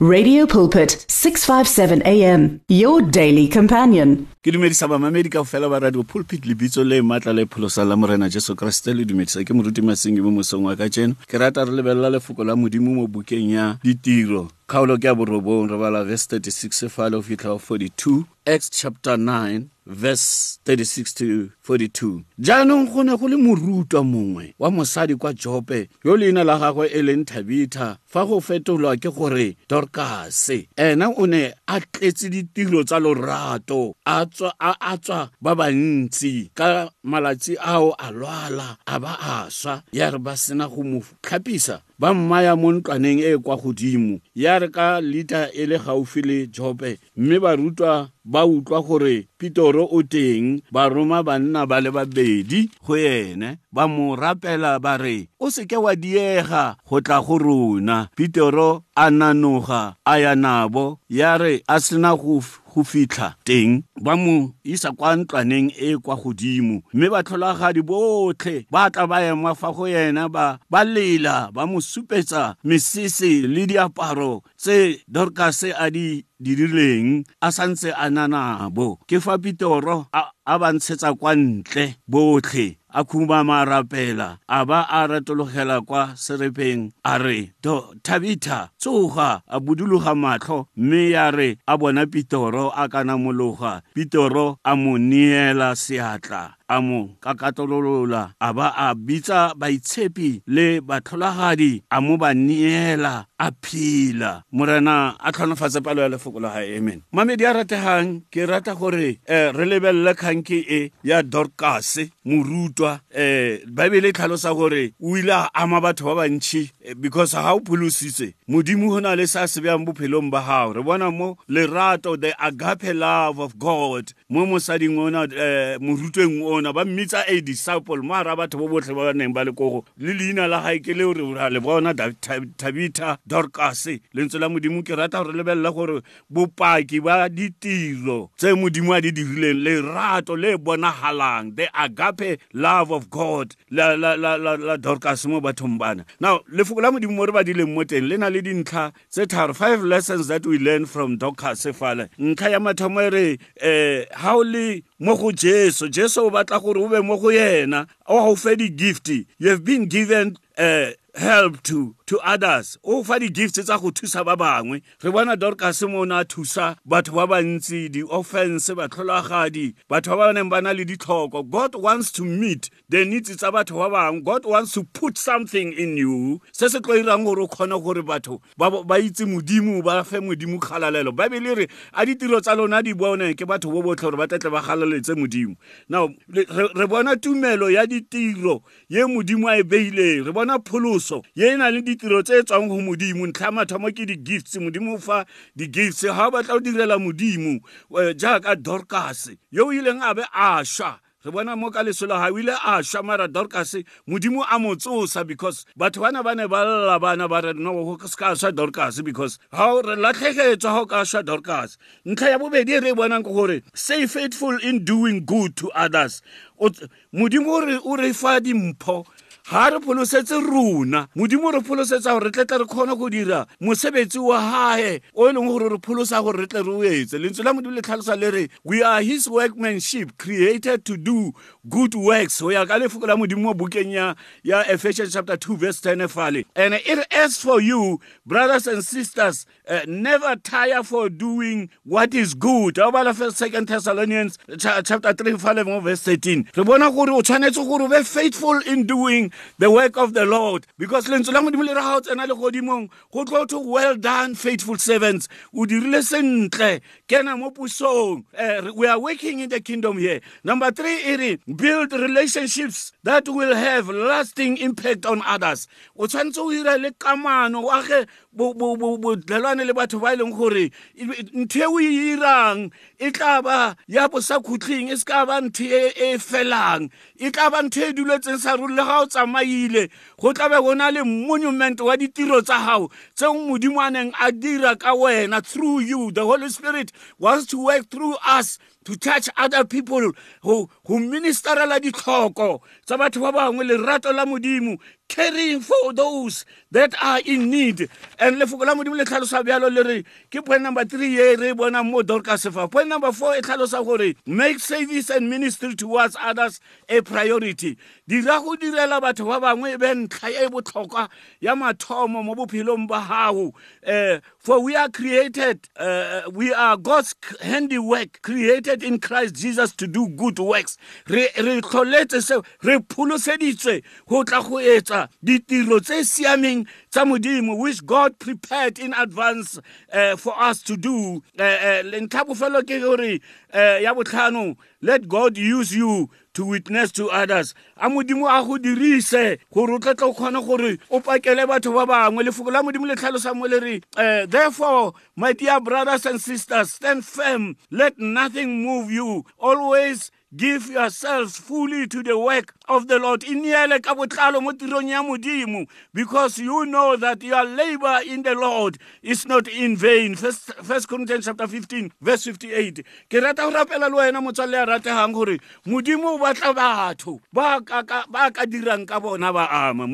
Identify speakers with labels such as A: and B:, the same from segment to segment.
A: Radio Pulpit 657 AM your daily companion.
B: ke dumedisa bamamedi ka fela ba radio pulpit lebitso le maatla le pholosa la morena jesu kriste le dumedisa ke moruti Masingi mo mosong wa ka jeno ke rata re lebelela lefoko la modimo mo bukeng ya ditiro kgaolo ke ya borobong re bala verse 36 fale go fitlha 42 acts chapter 9 verse 36 to 42 jaanong go ne go le morutwa mongwe wa mosadi kwa jope yo leina la gagwe e leng thabitha. Fa go fetolwa ke gore dorkase ena o ne a tletse ditiro tsa lorato a tswa ba bantsi ka malatsi ao a lwala a ba a swa. Ya re ba sena go mo tlhapisa ba mmaya mo ntlwaneng e e kwa godimo ya re ka lita e le gaufi le jope mme barutwa ba utlwa gore pitoro o teng ba roma banna ba le babedi go ene ba mo rapela ba re o seke wa diega go tla go rona. Pitoro a nanoga a ya nabo ya re a sena go go fitlha teng ba mo isa kwa ntlwaneng e kwa godimo. Mme batlholagadi botlhe ba tla ba ema fa go yena ba ba lela ba mo supetsa mesese le diaparo tse dorkase a di dirileng a santse a nanabo ke fa pitoro a, a ba ntshetsa kwa ntle botlhe a khumama rapela a ba a ratologela kwa serepeng a re tabitha tsoga a buduluga matlho mme ya re a bona pitoro a kana mologa pitoro a mo neela seatla. A mo kakatolola a ba a bitsa baitshepi le batlholagadi a mo ba neela a phela morena a tlhonofatse palo ya lefoko la ga amen. Mamedi a rategang ke rata gore um re lebelele kganke e ya dorcase morutwa. Um baebele e tlhalosa gore o ile a ama batho ba bantšhi because ga o pholositse modimo go na le se a se beyang bophelong ba gago re bona mo lerato the agape love of god mo mosading ona um morutweng ona ba mmitsa a disciple mo ara batho bo botlhe ba ba neng ba le kogo le leina la gae ke leo re le bona tabitha dorcas lentswe la modimo ke rata gore lebelela gore bopaki ba ditiro tse modimo a di dirileng lerato le bonagalang the agape love of god la, la, la, la, la dorcas mo bathong bana. Now lefoko la modimo mo re badileng mo teng le na le dintlha tse tharo five lessons that we learn from dorcas fale ntlha ya mathomo e re um ga o le mo go jesu. Jesu o batla gore o be mo go yena. O ga o fe di-gift. You have been given uh, help to to others. O fa di-gifts tsa go thusa ba bangwe. Re bona dorcas mo na thusa batho ba bantsi di-offense batlholagadi batho ba ba neng ba na le ditlhoko. God wants to meet the needs tsa batho ba bangwe. God wants to put something in you. Se se tlo irang gore o kgone gore batho ba itse modimo ba fe modimo kgalalelo. Baebele re a ditiro tsa lona di bone ke batho bo botlhe gore ba tetle ba galaletse modimo. Now re bona tumelo ya ditiro ye modimo a e beileng. Re bona pholoso ye e na le ditiro tse tswang go modimo ntlha mathomo ke di-gifts. Modimo fa di-gifts. Ga o batla o direla modimo eh, jaaka dorcas yo o ileng a be a šwa re bona mo ka leso la ga o ile a šwa mara dorcas modimo a mo tsosa because batho bana ba ne ba lla bana ba re no go se ka šwa dorcas because ga re latlhegetswa ga o ka šwa dorcas. Ntlha ya bobedi e re e bonang ke gore say faithful in doing good to others. Modimo o re fa dimpho ga re pholosetse rona. Modimo re pholosetsa gore re re kgone go dira mosebetsi wa o e leng gore re pholosa gore re tle re o etse. Lentswe la modimo le tlhalosa le re we are his workmanship created to do good works. Go ya ka lefoko la modimo mo bukeng ya, ephesians chapter 2 verse 10 fale. And it as for you brothers and sisters uh, never tire for doing what is good. Ga o bala second thessalonians chapter 3 fale mo verse 13 re bona gore o tshwanetse gore o be faithful in doing the work of the Lord. Because lentswe la modimo le re ga o le godimong go tlo to well done faithful servants. O dirile sentle. Kena mo pusong. Uh, we are working in the kingdom here. Number three e build relationships that will have lasting impact on others. O tshwanetse o ira le kamano o age bodlelwane le batho ba e leng gore ntho e o e irang e tla ba ya bosa khutleng e se ka ba ntho e felang. E tla ba ntho e duletseng sa role le ga o tsamaile go tla be go na le monument wa ditiro tsa gago tseo modimo a neng a dira ka wena through you. The holy spirit wants to work through us to touch other people who, who ministerela ditlhoko tsa batho ba bangwe lerato la modimo caring for those that are in need. And lefoko la modimo le tlhalosa bjalo le re ke point number three ye re bonang mo dorcas point number four e tlhalosa gore make service and ministry towards others a priority. Dira go direla batho ba bangwe e be ntlha e botlhokwa ya mathomo mo bophelong ba gago um for we are created uh, we are god's handiwork created in christ jesus to do good works. Re tlholetse seo re pholoseditswe go tla go etsa ditiro tse siameng tsa modimo which god prepared in advance uh, for us to do. Eh, eh, ntlha bofelo ke gore ya botlhano let god use you to witness to others. A modimo a go dirise gore o tletla o kgone gore o pakele batho ba bangwe. Lefoko la modimo le tlhalosa mo le re eh, therefore my dear brothers and sisters stand firm. Let nothing move you. Always give yourselves fully to the work of the Lord. Mo because you know that your labor in the Lord is not in vain. First, first Corinthians chapter 15 verse 58 ke rata go rapela modimo ka dirang ama.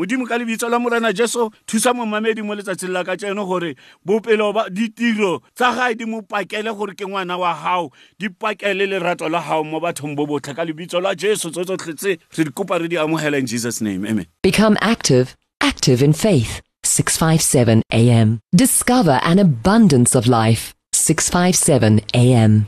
B: Lebitso la morena jesu thusa momamedi mo letsatsing la ka gore bopelo ba ditiro tsa gae di mo pakele gore ke ngwana wa gago di pakele lerato la gago mo bathong
C: Become active, active in faith. 657 AM. Discover an abundance of life. 657 AM.